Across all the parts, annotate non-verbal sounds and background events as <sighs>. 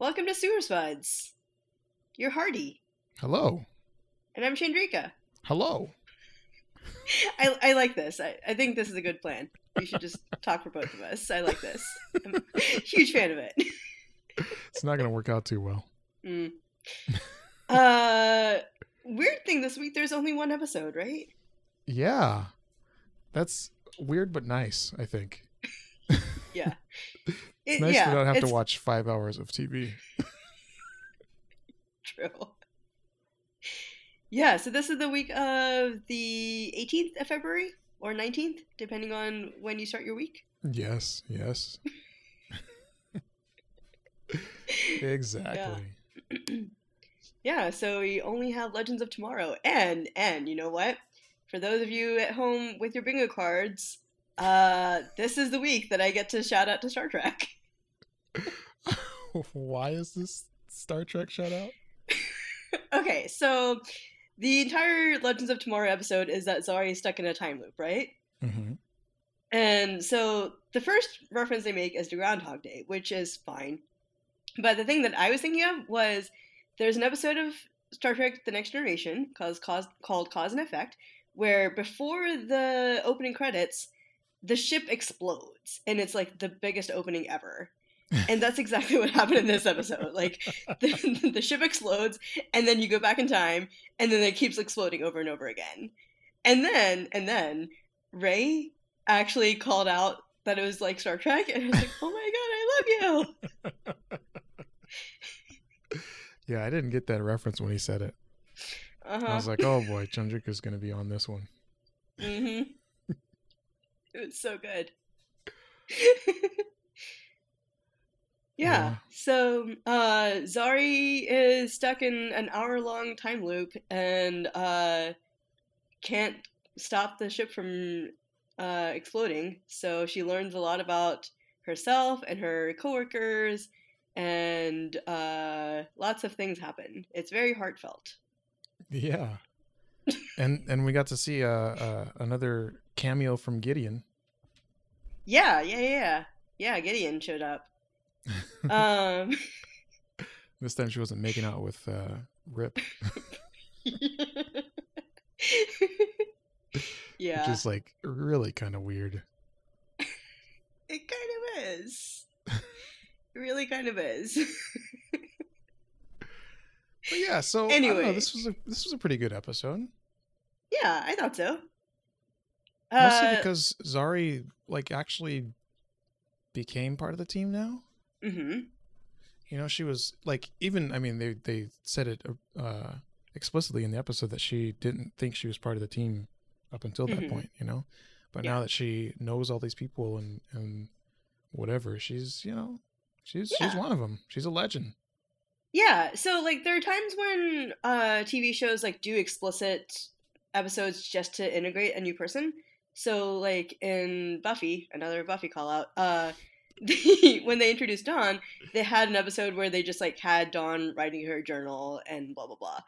Welcome to Sewer Spuds. You're Hardy, Hello. and I'm Chandrika. Hello. I, I like this. I, I think this is a good plan. We should just talk for both of us. I like this. I'm a huge fan of it. It's not going to work out too well. Mm. Uh, weird thing this week. There's only one episode, right? Yeah. That's weird but nice, I think. Yeah. It's nice yeah, to not have to watch five hours of TV. <laughs> True. Yeah. So this is the week of the 18th of February or 19th, depending on when you start your week. Yes, yes. <laughs> exactly. <clears throat> Yeah, so we only have Legends of Tomorrow. And and you know what? For those of you at home with your bingo cards, uh this is the week that I get to shout out to Star Trek. <laughs> <laughs> Why is this Star Trek shout out? <laughs> okay, so the entire Legends of Tomorrow episode is that Zari is stuck in a time loop, right? Mm-hmm. And so the first reference they make is to Groundhog Day, which is fine. But the thing that I was thinking of was there's an episode of Star Trek The Next Generation Cause, called Cause and Effect, where before the opening credits, the ship explodes. And it's like the biggest opening ever. And that's exactly what happened in this episode. Like the, <laughs> the ship explodes, and then you go back in time, and then it keeps exploding over and over again. And then, and then, Ray actually called out that it was like Star Trek, and I was like, "Oh my god, I love you!" <laughs> Yeah, I didn't get that reference when he said it. I Uh was like, oh boy, Chandrika's going to be on this one. Mm-hmm. <laughs> It was so good. Yeah. Yeah. So uh, Zari is stuck in an hour-long time loop and uh, can't stop the ship from uh, exploding. So she learns a lot about herself and her coworkers, and uh, lots of things happen. It's very heartfelt. Yeah. and and we got to see uh, uh, another cameo from Gideon. Yeah, yeah, yeah. Yeah, Gideon showed up. Um, <laughs> This time she wasn't making out with uh, Rip, <laughs> <laughs> yeah, which is like really kind of weird. it kind of is. It really kind of is. But yeah, so don't know, Anyway. this was a this was a pretty good episode. yeah, I thought so. Mostly Uh, because Zari like actually became part of the team now. Mhm. You know, she was like even I mean they they said it uh explicitly in the episode that she didn't think she was part of the team up until that Mhm. point, you know. But Yeah. now that she knows all these people and and whatever, she's, you know, she's she's one of them. She's a legend. Yeah, so like there are times when uh TV shows like do explicit episodes just to integrate a new person. So like in Buffy, another Buffy call out, uh <laughs> when they introduced Dawn, they had an episode where they just like had Dawn writing her journal and blah blah blah.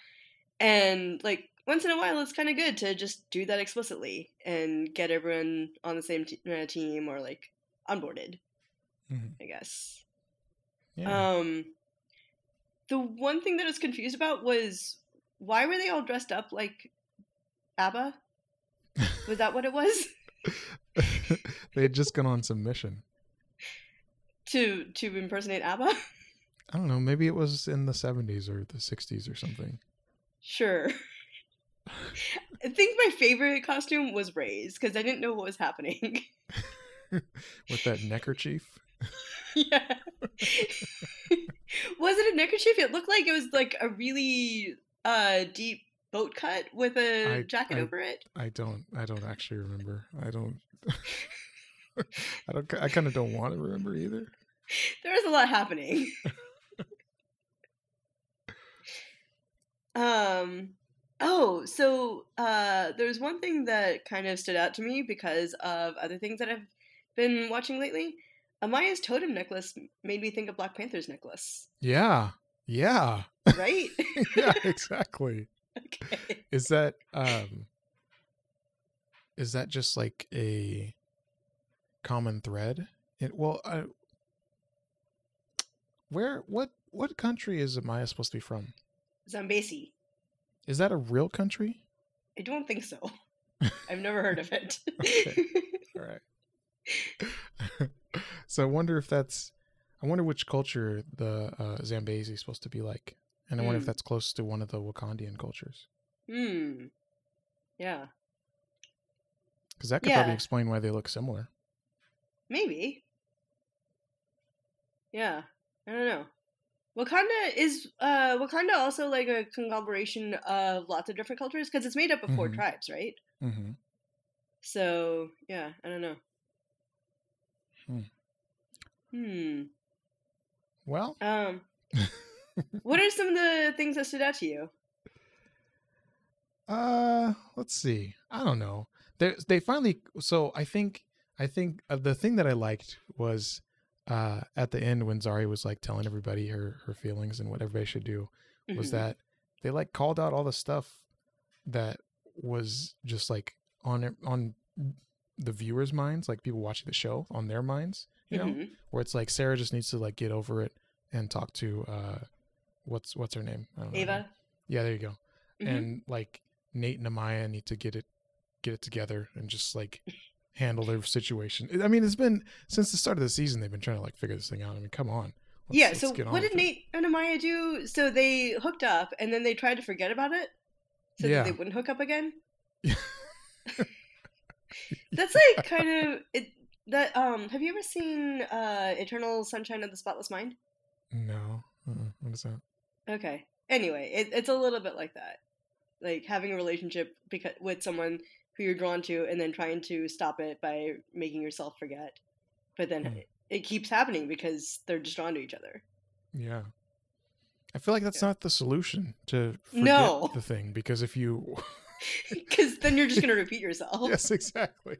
And like once in a while it's kind of good to just do that explicitly and get everyone on the same t- uh, team or like onboarded, Mhm. I guess. Yeah. Um, the one thing that I was confused about was why were they all dressed up like ABBA? Was that what it was? <laughs> they had just gone on some mission. To to impersonate ABBA? I don't know, maybe it was in the 70s or the 60s or something. Sure. I think my favorite costume was Ray's because I didn't know what was happening. <laughs> With that neckerchief. <laughs> yeah. was it a neckerchief? It looked like it was like a really uh deep boat cut with a I- jacket I- over it. I don't I don't actually remember. I don't <laughs> I don't I kind of don't want to remember either. <laughs> there was a lot happening. <laughs> um oh, so uh there's one thing that kind of stood out to me because of other things that I've been watching lately. Amaya's totem necklace made me think of Black Panther's necklace, Yeah. Yeah. right? <laughs> yeah, exactly. okay. Is that um is that just like a common thread? It well, I Where what what country is Amaya supposed to be from? Zambesi. Is that a real country? I don't think so. <laughs> I've never heard of it. <laughs> Okay. All right. <laughs> so I wonder if that's I wonder which culture the uh, Zambesi is supposed to be like, and I wonder if Mm. that's close to one of the Wakandian cultures, hmm. Yeah. because that could probably explain why they look similar. Maybe. Yeah. I don't know. Wakanda is uh Wakanda also like a conglomeration of lots of different cultures because it's made up of 4 Mhm. tribes, right? Mm-hmm. So yeah, I don't know. Hmm. Hmm. Well, Um. <laughs> what are some of the things that stood out to you? Uh, let's see. I don't know. They they finally. So I think I think uh, the thing that I liked was uh at the end when Zari was like telling everybody her her feelings and what everybody should do was Mhm. that they like called out all the stuff that was just like on on the viewers' minds, like people watching the show on their minds, you know, Mhm. where it's like Sarah just needs to like get over it and talk to uh what's what's her name? I don't know. Ava. Yeah, there you go Mhm. and like Nate and Amaya need to get it get it together and just like handle their situation. I mean, it's been since the start of the season they've been trying to like figure this thing out. I mean, come on. Let's- yeah. let's So what did it. Nate and Amaya do? So they hooked up and then they tried to forget about it, so Yeah. that they wouldn't hook up again. <laughs> That's like kind of it. That um. Have you ever seen uh Eternal Sunshine of the Spotless Mind? No, uh-uh. what is that? Okay. Anyway, it, it's a little bit like that, like having a relationship because with someone who you're drawn to, and then trying to stop it by making yourself forget. But then Hmm. it, it keeps happening because they're just drawn to each other. Yeah, I feel like that's not the solution to forget No. the thing because if you, <laughs> Because then you're just gonna repeat <laughs> yourself. yes, exactly.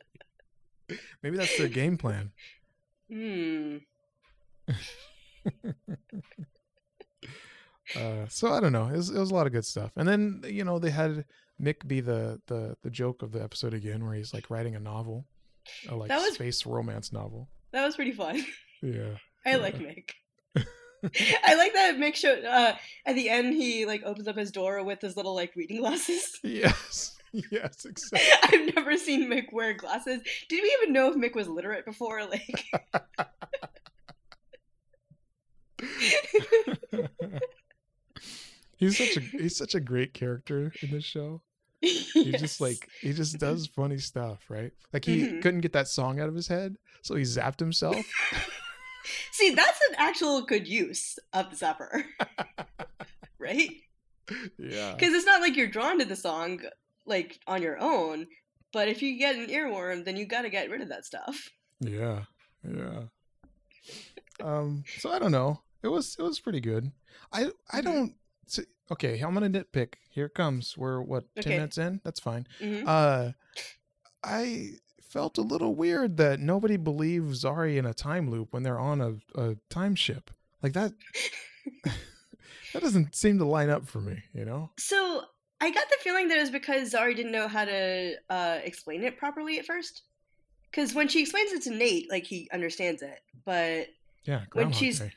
Maybe that's their game plan. Hmm. <laughs> Uh, so I don't know. It was, it was a lot of good stuff. And then you know they had Mick be the the the joke of the episode again, where he's like writing a novel, a like was- space romance novel. That was pretty fun. Yeah. <laughs> I like Mick. <laughs> I like that Mick showed uh, at the end. He like opens up his door with his little like reading glasses. <laughs> Yes. Yes. Exactly. I've never seen Mick wear glasses. Did we even know if Mick was literate before? Like, he's such a <laughs> he's such a great character in this show. He just like he just does funny stuff, right? Like he Mhm. couldn't get that song out of his head, so he zapped himself. <laughs> see that's an actual good use of the zapper, <laughs> right? yeah. Because it's not like you're drawn to the song like on your own. But if you get an earworm, then you got to get rid of that stuff. Yeah, yeah. Um, so I don't know. It was it was pretty good. I I Mhm. don't. s- Okay, I'm gonna nitpick. Here it comes. We're what ten Okay. minutes in. That's fine. hmm Uh, I felt a little weird that nobody believes Zari in a time loop when they're on a, a time ship like that. <laughs> that doesn't seem to line up for me. You know. So I got the feeling that it was because Zari didn't know how to uh, explain it properly at first. Because when she explains it to Nate, like he understands it, but Yeah. When she's- Day.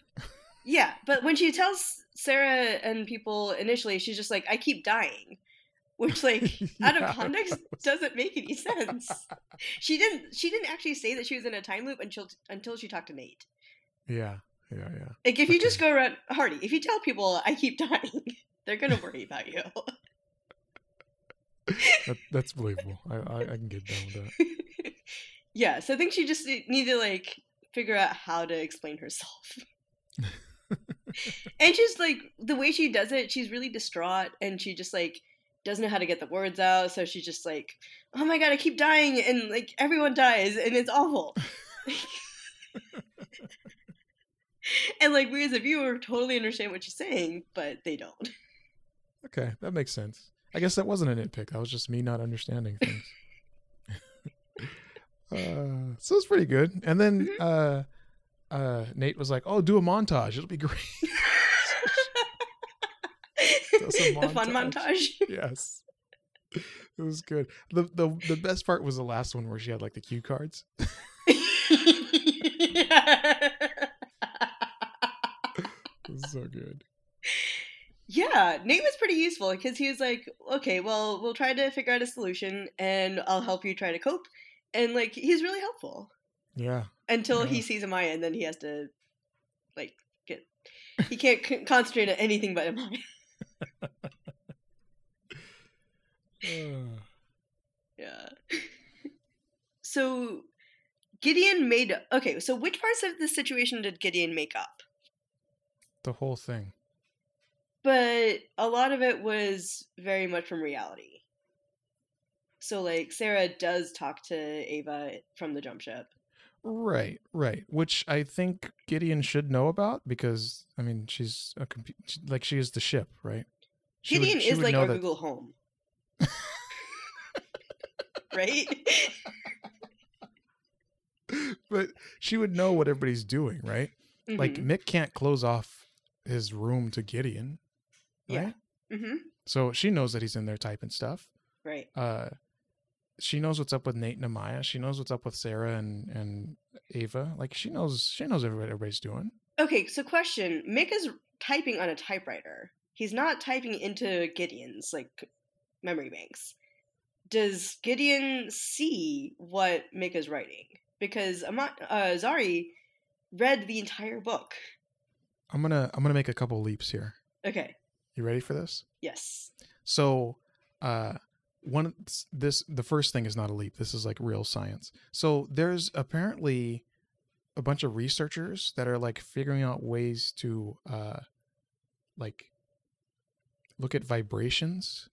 Yeah, but when she tells Sarah and people initially, she's just like, "I keep dying," which like <laughs> out of context doesn't make any sense. She didn't. She didn't actually say that she was in a time loop until until she talked to Nate. Yeah. Yeah. Yeah. Like if you just go around Hardy, if you tell people I keep <laughs> dying, they're gonna worry about you. That, that's believable. I, I I can get down with that. <laughs> yeah, so I think she just ne- need to like figure out how to explain herself. And she's like the way she does it, she's really distraught and she just like doesn't know how to get the words out, so she's just like, "Oh my god, I keep dying and like everyone dies and it's awful." <laughs> and like we as a viewer totally understand what she's saying, but they don't. Okay, that makes sense. I guess that wasn't a nitpick. That was just me not understanding things. <laughs> uh, so it's pretty good. And then uh, uh, Nate was like, "Oh, do a montage. It'll be great." <laughs> A <laughs> the fun montage. montage. <laughs> yes, it was good. the the The best part was the last one where she had like the cue cards. It was so good. Yeah, Nate was pretty useful because he was like, okay, well, we'll try to figure out a solution and I'll help you try to cope. And like, he's really helpful Yeah. Until he Yeah. sees Amaya and then he has to, like, get. He can't c- concentrate on anything but Amaya. Uh, <laughs> <sighs> Yeah. so Gideon made. Okay, so which parts of the situation did Gideon make up? the whole thing. but a lot of it was very much from reality. So like Sarah does talk to Ava from the jump ship. Right, right. Which I think Gideon should know about because I mean she's a compu- she- like she is the ship, right? She Gideon she is like our that- Google Home. <laughs> right? <laughs> but she would know what everybody's doing, right? Like Mhm. Mick can't close off his room to Gideon, Yeah. right? Mhm. So she knows that he's in there typing stuff. Right. Uh, she knows what's up with Nate and Amaya. She knows what's up with Sarah and and Ava. Like she knows she knows everybody everybody's doing. Okay, so question. Mick is typing on a typewriter. He's not typing into Gideon's like memory banks. Does Gideon see what Mick is writing? Because Ama- uh, Zari read the entire book. I'm gonna I'm gonna make a couple leaps here. Okay. You ready for this? Yes. So, uh, one this the first thing is not a leap. This is like real science. So there's apparently a bunch of researchers that are like figuring out ways to uh, like look at vibrations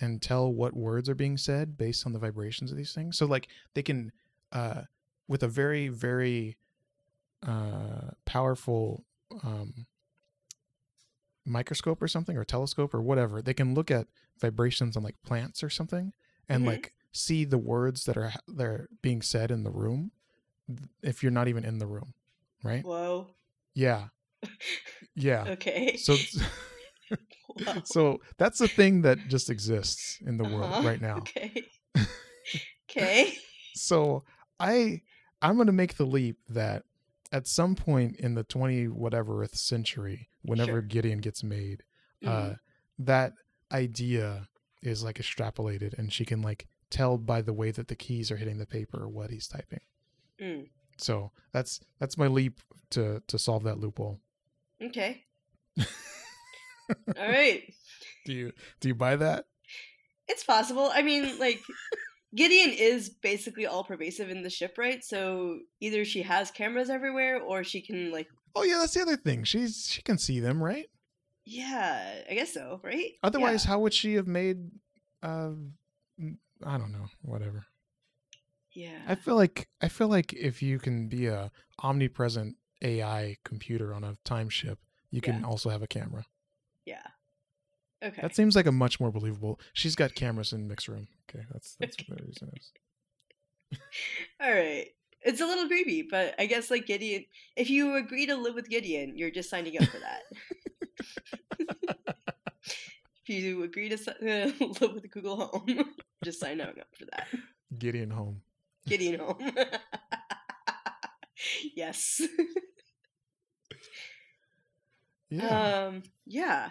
and tell what words are being said based on the vibrations of these things. So like they can uh, with a very very uh, powerful um, microscope or something or telescope or whatever they can look at vibrations on like plants or something and Mhm. like see the words that are that are being said in the room if you're not even in the room right Whoa. yeah yeah <laughs> Okay. so <laughs> so that's a thing that just exists in the world Uh-huh. right now Okay. <laughs> okay. so i i'm going to make the leap that at some point in the 20 whateverth century whenever Sure. gideon gets made Mhm. uh that idea is like extrapolated and she can like tell by the way that the keys are hitting the paper what he's typing Mm. so that's that's my leap to to solve that loophole Okay. <laughs> All right. do you do you buy that It's possible. I mean, like <laughs> Gideon is basically all pervasive in the ship, right? So either she has cameras everywhere or she can like oh yeah that's the other thing she's she can see them right yeah, I guess so, right? otherwise how would she have made uh i don't know whatever Yeah. i feel like i feel like if you can be a omnipresent ai computer on a time ship you can Yeah. also have a camera Yeah. Okay. That seems like a much more believable. She's got cameras in Mick's room. Okay, that's that's what the reason is. <laughs> All right. It's a little creepy, but I guess like Gideon, if you agree to live with Gideon, you're just signing up for that. if you agree to si- <laughs> live with Google Home, <laughs> just sign up for that. Gideon home. Gideon Home. <laughs> yes. Yeah. Um. Yeah.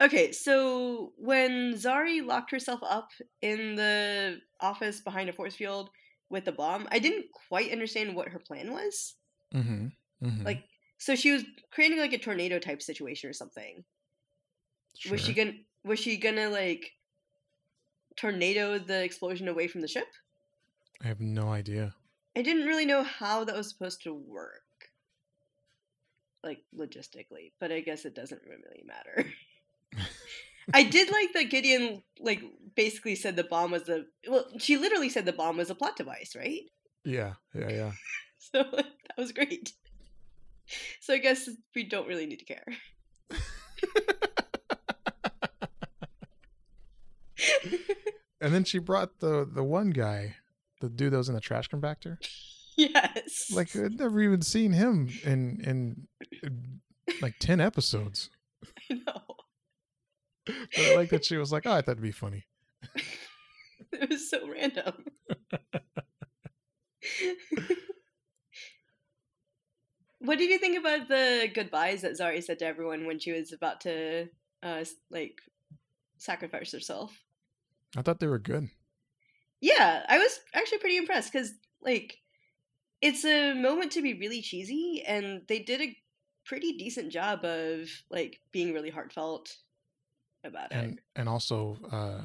Okay. So when Zari locked herself up in the office behind a force field with the bomb, I didn't quite understand what her plan was. mm-hmm. Mm-hmm. Like, so she was creating like a tornado type situation or something. Was she gonna? Was she gonna like tornado the explosion away from the ship? I have no idea. I didn't really know how that was supposed to work, like logistically, but I guess it doesn't really matter. <laughs> I did like that Gideon like basically said the bomb was the well, she literally said the bomb was a plot device, right? Yeah, yeah, yeah. <laughs> So that was great. So I guess we don't really need to care. <laughs> And then she brought the the one guy, the dude that was in the trash compactor. <laughs> yes. Like I'd never even seen him in in, in like ten episodes. I know. But I like that she was like, "Oh, I thought it'd be funny." <laughs> It was so random. what did you think about the goodbyes that Zari said to everyone when she was about to, uh, like, sacrifice herself? I thought they were good. Yeah, I was actually pretty impressed because, like, it's a moment to be really cheesy, and they did a pretty decent job of like being really heartfelt about it. and and also uh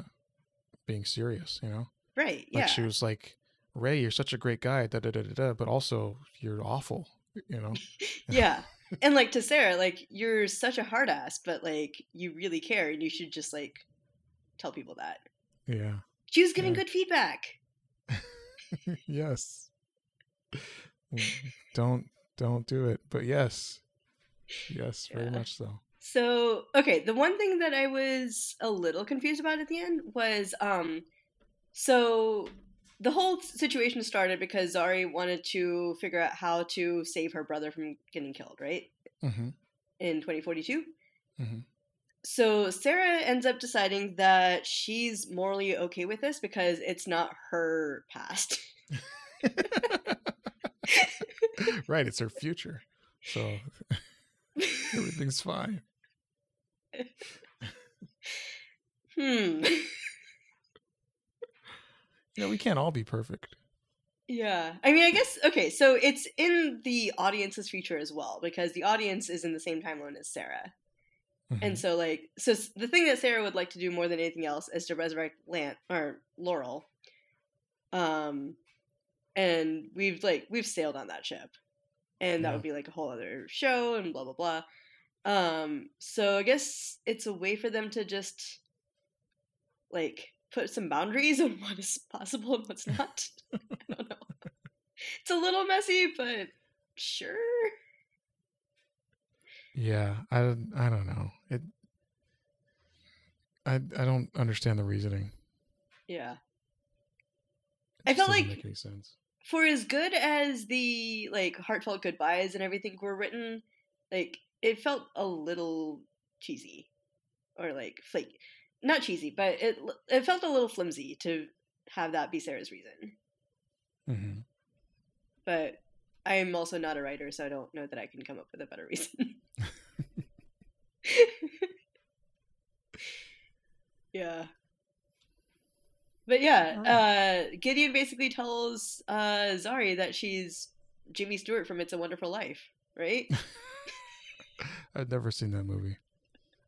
being serious you know Right? like Yeah. she was like ray you're such a great guy da, da, da, da, da, but also you're awful you know <laughs> <laughs> yeah. And like to Sarah, like you're such a hard ass, but like you really care, and you should just like tell people that. yeah She was giving Yeah. good feedback. <laughs> yes Mm, don't don't do it but yes yes very Yeah. much so So, okay, the one thing that I was a little confused about at the end was um so the whole situation started because Zari wanted to figure out how to save her brother from getting killed, right? hmm In 2042. Mhm. So Sarah ends up deciding that she's morally okay with this because it's not her past. <laughs> <laughs> right it's her future so <laughs> everything's fine hmm. <laughs> know we can't all be perfect Yeah. I mean, I guess, okay, so it's in the audience's future as well, because the audience is in the same timeline as Sarah. Mhm. And so, like, so the thing that Sarah would like to do more than anything else is to resurrect Lant, or Laurel. Um, and we've, like, we've sailed on that ship. And that Yeah. would be, like, a whole other show and blah, blah, blah. Um, so I guess it's a way for them to just, like, put some boundaries on what is possible and what's not. <laughs> <laughs> I don't know. It's a little messy, but sure. Yeah, I don't- I don't know. It I I don't understand the reasoning. Yeah. It I felt like- make any sense. For as good as the like heartfelt goodbyes and everything were written, like it felt a little cheesy or like flake. Not cheesy, but it it felt a little flimsy to have that be Sarah's reason. hmm But I'm also not a writer, so I don't know that I can come up with a better <laughs> reason. yeah. But yeah, uh, Gideon basically tells uh, Zari that she's Jimmy Stewart from It's a Wonderful Life, right? <laughs> I've never seen that movie.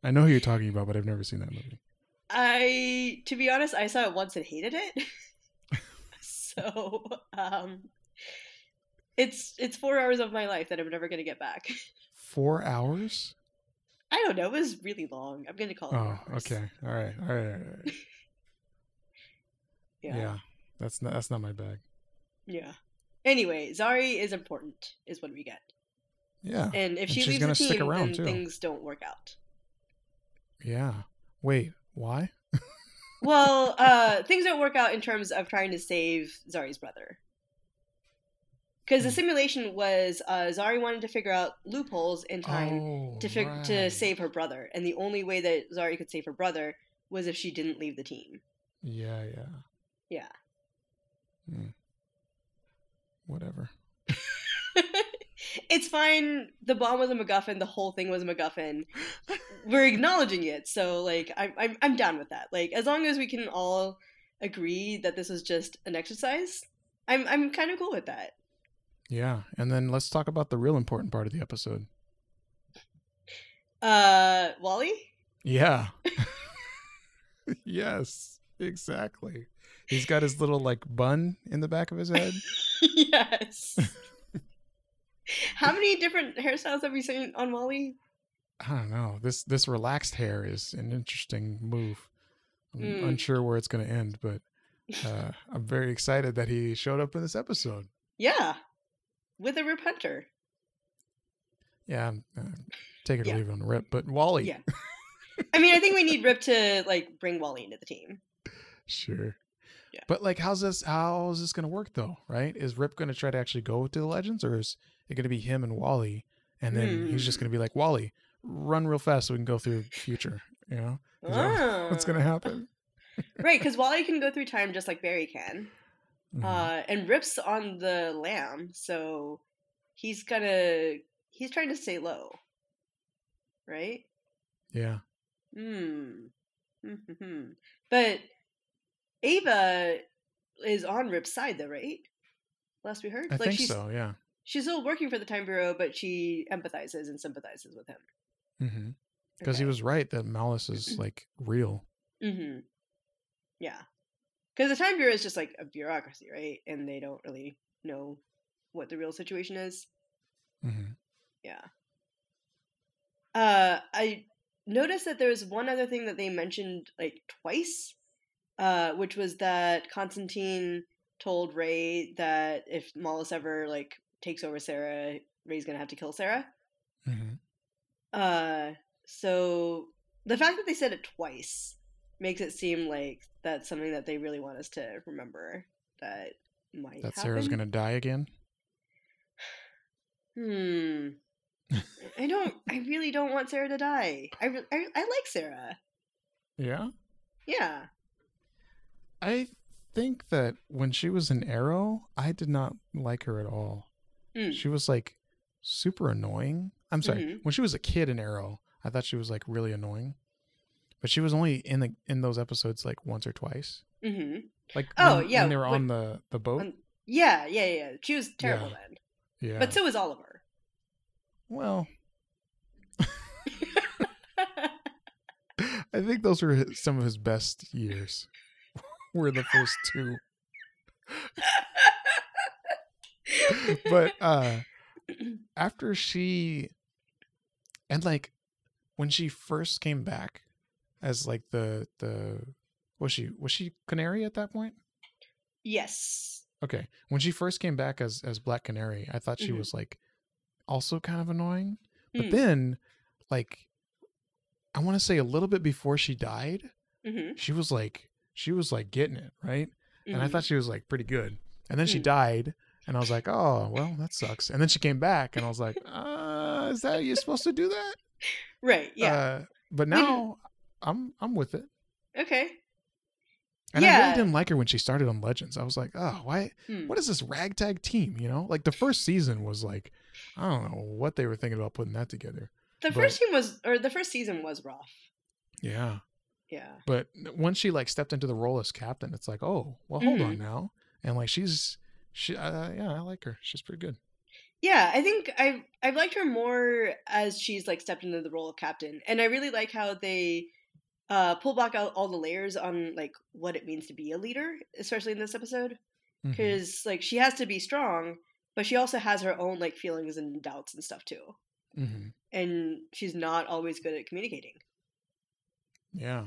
I know who you're talking about, but I've never seen that movie. I, to be honest, I saw it once and hated it. <laughs> so, um, it's it's four hours of my life that I'm never gonna get back. Four hours? I don't know. It was really long. I'm gonna call it. Oh, okay. All right. All right. All right, all right. Yeah. <laughs> yeah. yeah. That's not that's not my bag. Yeah. Anyway, Zari is important, is what we get. Yeah. And if And she she's leaves gonna the stick team, around, then too. things don't work out. Yeah. Wait, why? Well, <laughs> uh, things don't work out in terms of trying to save Zari's brother. Because the Hmm. simulation was uh, Zari wanted to figure out loopholes in time Oh, to fig- to save her brother, and the only way that Zari could save her brother was if she didn't leave the team. Yeah, yeah. Yeah. Hmm. Whatever. It's fine. The bomb was a MacGuffin. The whole thing was a MacGuffin. We're acknowledging it, so like I'm I'm I'm down with that. Like as long as we can all agree that this was just an exercise, I'm I'm kind of cool with that. Yeah. And then let's talk about the real important part of the episode. Uh, Wally. Yeah. <laughs> yes, exactly. He's got his little like bun in the back of his head. <laughs> yes. How many different hairstyles have we seen on Wally? I don't know. This this relaxed hair is an interesting move. I'm Mm. unsure where it's going to end, but uh, I'm very excited that he showed up in this episode. Yeah, with a Rip Hunter. Yeah, uh, take it Yeah. or leave it on the rip. But Wally, Yeah. I mean, I think we need Rip to like bring Wally into the team. sure. Yeah. But like, how's this? How's this going to work though? Right? Is Rip going to try to actually go to the Legends, or is it going to be him and Wally? And then he's just Hmm. going to be like, Wally, run real fast so we can go through future. You know, that <laughs> what's going to Ah. happen? <laughs> right, because Wally can go through time just like Barry can. Mhm. Uh, and Rip's on the lam, so he's gonna he's trying to stay low, right? Yeah. Hmm. Hmm. But Ava is on Rip's side, though, right? Last we heard, I think she's so. Yeah. She's still working for the Time Bureau, but she empathizes and sympathizes with him Mm-hmm. Because he was right that Mallus is like real. Mm-hmm. Yeah. Because the Time Bureau is just like a bureaucracy, right? And they don't really know what the real situation is. Mm-hmm. Yeah. Uh, I noticed that there was one other thing that they mentioned like twice, uh, which was that Constantine told Ray that if Mallus ever like takes over Sarah, Ray's gonna have to kill Sarah. Mm-hmm. Uh, so the fact that they said it twice makes it seem like that's something that they really want us to remember that might That happen. Sarah's gonna die again. <sighs> Hmm. I don't. I really don't want Sarah to die. I, re- I I like Sarah. Yeah. Yeah. I think that when she was in Arrow, I did not like her at all. Mm. She was like super annoying. I'm sorry. Mhm. When she was a kid in Arrow, I thought she was like really annoying. But she was only in the in those episodes like once or twice. hmm Like Oh, when, yeah, when they were when- on the the boat. On- Yeah. Yeah. Yeah. She was terrible Yeah. then, yeah. but so was Oliver. well, <laughs> I think those were his, some of his best years. <laughs> were the first two. <laughs> <laughs> but uh <clears throat> after she and like when she first came back as like the the was she was she canary at that point yes. okay when she first came back as as black canary i thought she Mhm. was like also kind of annoying but Mm. then like i want to say a little bit before she died hmm she was like she was like getting it right and I thought she was like pretty good. And then she Mm. died, and I was like, oh well, that sucks. And then she came back, and I was like, uh, is that you're supposed to do that? Right. Yeah. Uh, but now I'm I'm with it. okay. And I really didn't like her when she started on Legends. I was like, oh, why? Hmm. What is this ragtag team? You know, like the first season was like, I don't know what they were thinking about putting that together. The but- first team was, or the first season was rough. Yeah. Yeah. But once she like stepped into the role as captain, it's like, oh, well, hold Mhm. on now. And like she's she, uh, yeah, I like her. She's pretty good. Yeah, I think I've I've liked her more as she's like stepped into the role of captain, and I really like how they uh, pull back out all the layers on like what it means to be a leader, especially in this episode, because like she has to be strong, but she also has her own like feelings and doubts and stuff too, Mhm. and she's not always good at communicating. Yeah.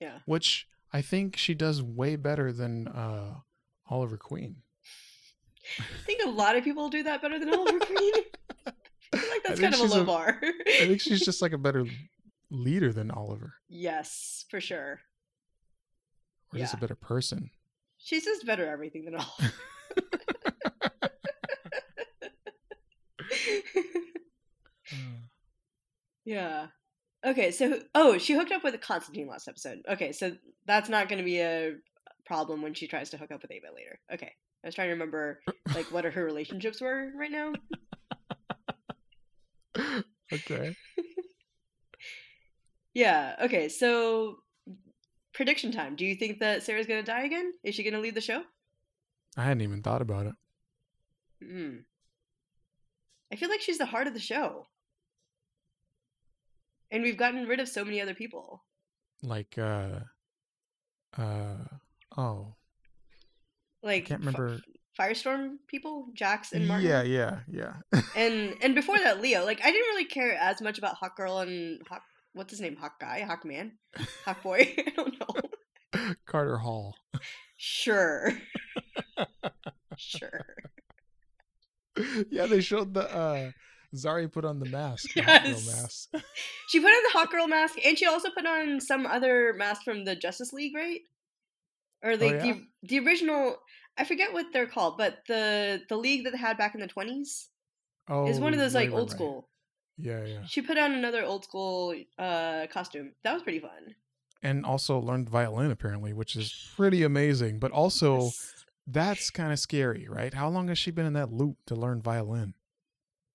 Yeah. Which I think she does way better than uh Oliver Queen. I think a lot of people do that better than Oliver <laughs> Queen. <laughs> I feel like that's kind of a low a- bar. I think she's <laughs> just like a better leader than Oliver. yes, for sure. Or just a better person. She's just better at everything than Oliver. Yeah. Okay, so oh, she hooked up with Constantine last episode. Okay, so that's not going to be a problem when she tries to hook up with Ava later. Okay, I was trying to remember like what her relationships were right now. <laughs> okay. <laughs> Yeah. Okay, so prediction time. Do you think that Sarah's going to die again? Is she going to leave the show? I hadn't even thought about it. Hmm. I feel like she's the heart of the show, and we've gotten rid of so many other people. Like uh uh oh. Like I can't remember Firestorm people, Jax and Martin. Yeah, yeah, yeah. and and before <laughs> that leo like i didn't really care as much about hawk girl and hawk what's his name hawk guy hawk man hawk boy <laughs> i don't know <laughs> Carter Hall. sure sure yeah, they showed the uh Zari put on the mask. the Yes. mask. she put on the hawk girl mask and she also put on some other mask from the justice league right or like Oh, yeah? the the original i forget what they're called but the the league that they had back in the 20s Oh, is one of those like right, right, old right. school Yeah, yeah. she put on another old school uh costume that was pretty fun And also learned violin apparently, which is pretty amazing. But also Yes. that's kind of scary, right? How long has she been in that loop to learn violin?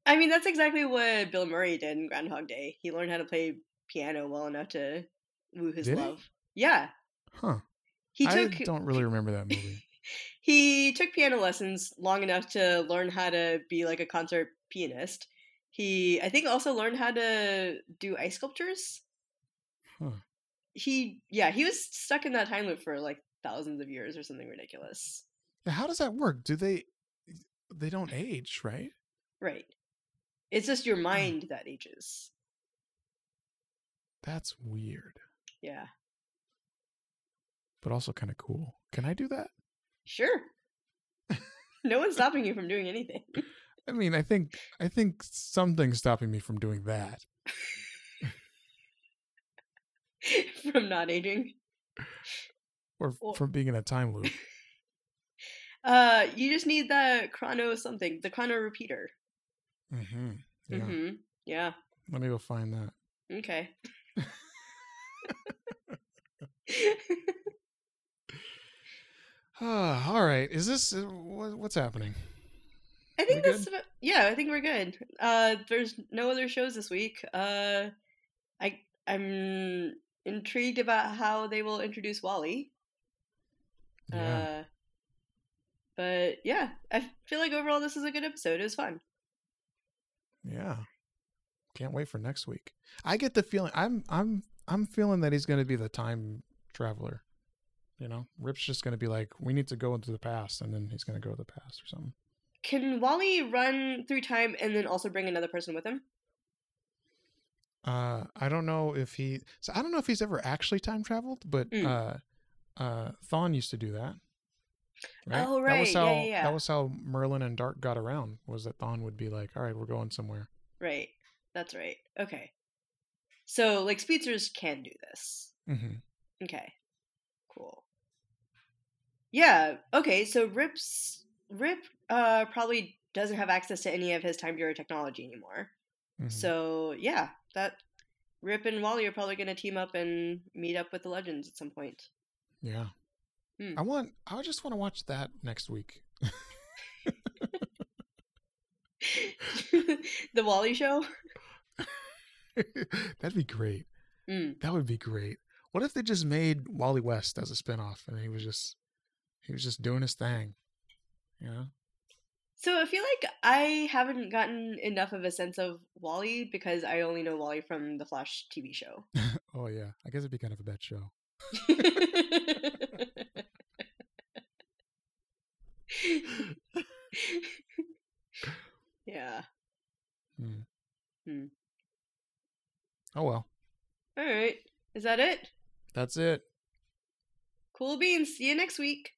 I mean, that's exactly what Bill Murray did in Groundhog Day. He learned how to play piano well enough to woo his Did he? love. Yeah. Huh. He took I don't really remember that movie. <laughs> he took piano lessons long enough to learn how to be like a concert pianist. He I think also learned how to do ice sculptures. Huh. He yeah, he was stuck in that time loop for like thousands of years or something ridiculous. How does that work? Do they they don't age, right? Right. It's just your hmm. mind that ages. That's weird, Yeah. But also kind of cool. Can I do that? Sure. no one's stopping you from doing anything. <laughs> I mean, I think I think something's stopping me from doing that. <laughs> from not aging. Or Or- from being in a time loop. <laughs> Uh you just need the chrono something, the chrono repeater. Mm-hmm. Yeah. Mhm. Yeah. Let me go find that. Okay. Ah, all right. Is this uh, what, what's happening? I think that's about, yeah, I think we're good. Uh there's no other shows this week. Uh I I'm intrigued about how they will introduce Wally. Yeah. Uh but yeah, I feel like overall this is a good episode. It was fun. Yeah. Can't wait for next week. I get the feeling I'm I'm I'm feeling that he's going to be the time traveler. You know, Rip's just going to be like, we need to go into the past, and then he's going to go to the past or something. Can Wally run through time and then also bring another person with him? Uh, I don't know if he. So I don't know if he's ever actually time traveled, but Mm. uh, uh, Thawne used to do that. Oh, That right. was Yeah, how yeah, yeah. that was how Merlyn and Darhk got around. Was that Thawne would be like, "All right, we're going somewhere." Right. That's right. Okay. So like speedsters can do this. hmm Okay. Cool. Yeah. Okay. So Rip's Rip uh probably doesn't have access to any of his time bureau technology anymore. hmm So yeah, that Rip and Wally are probably going to team up and meet up with the legends at some point. Yeah. Hmm. I want. I just want to watch that next week. <laughs> the Wally show. <laughs> That'd be great. Mm. That would be great. What if they just made Wally West as a spinoff and he was just he was just doing his thing? You know? So I feel like I haven't gotten enough of a sense of Wally because I only know Wally from the Flash TV show. <laughs> oh yeah. I guess it'd be kind of a bad show. <laughs> yeah. Hmm. Hmm. Oh well. All right. Is that it? That's it. Cool beans. See you next week.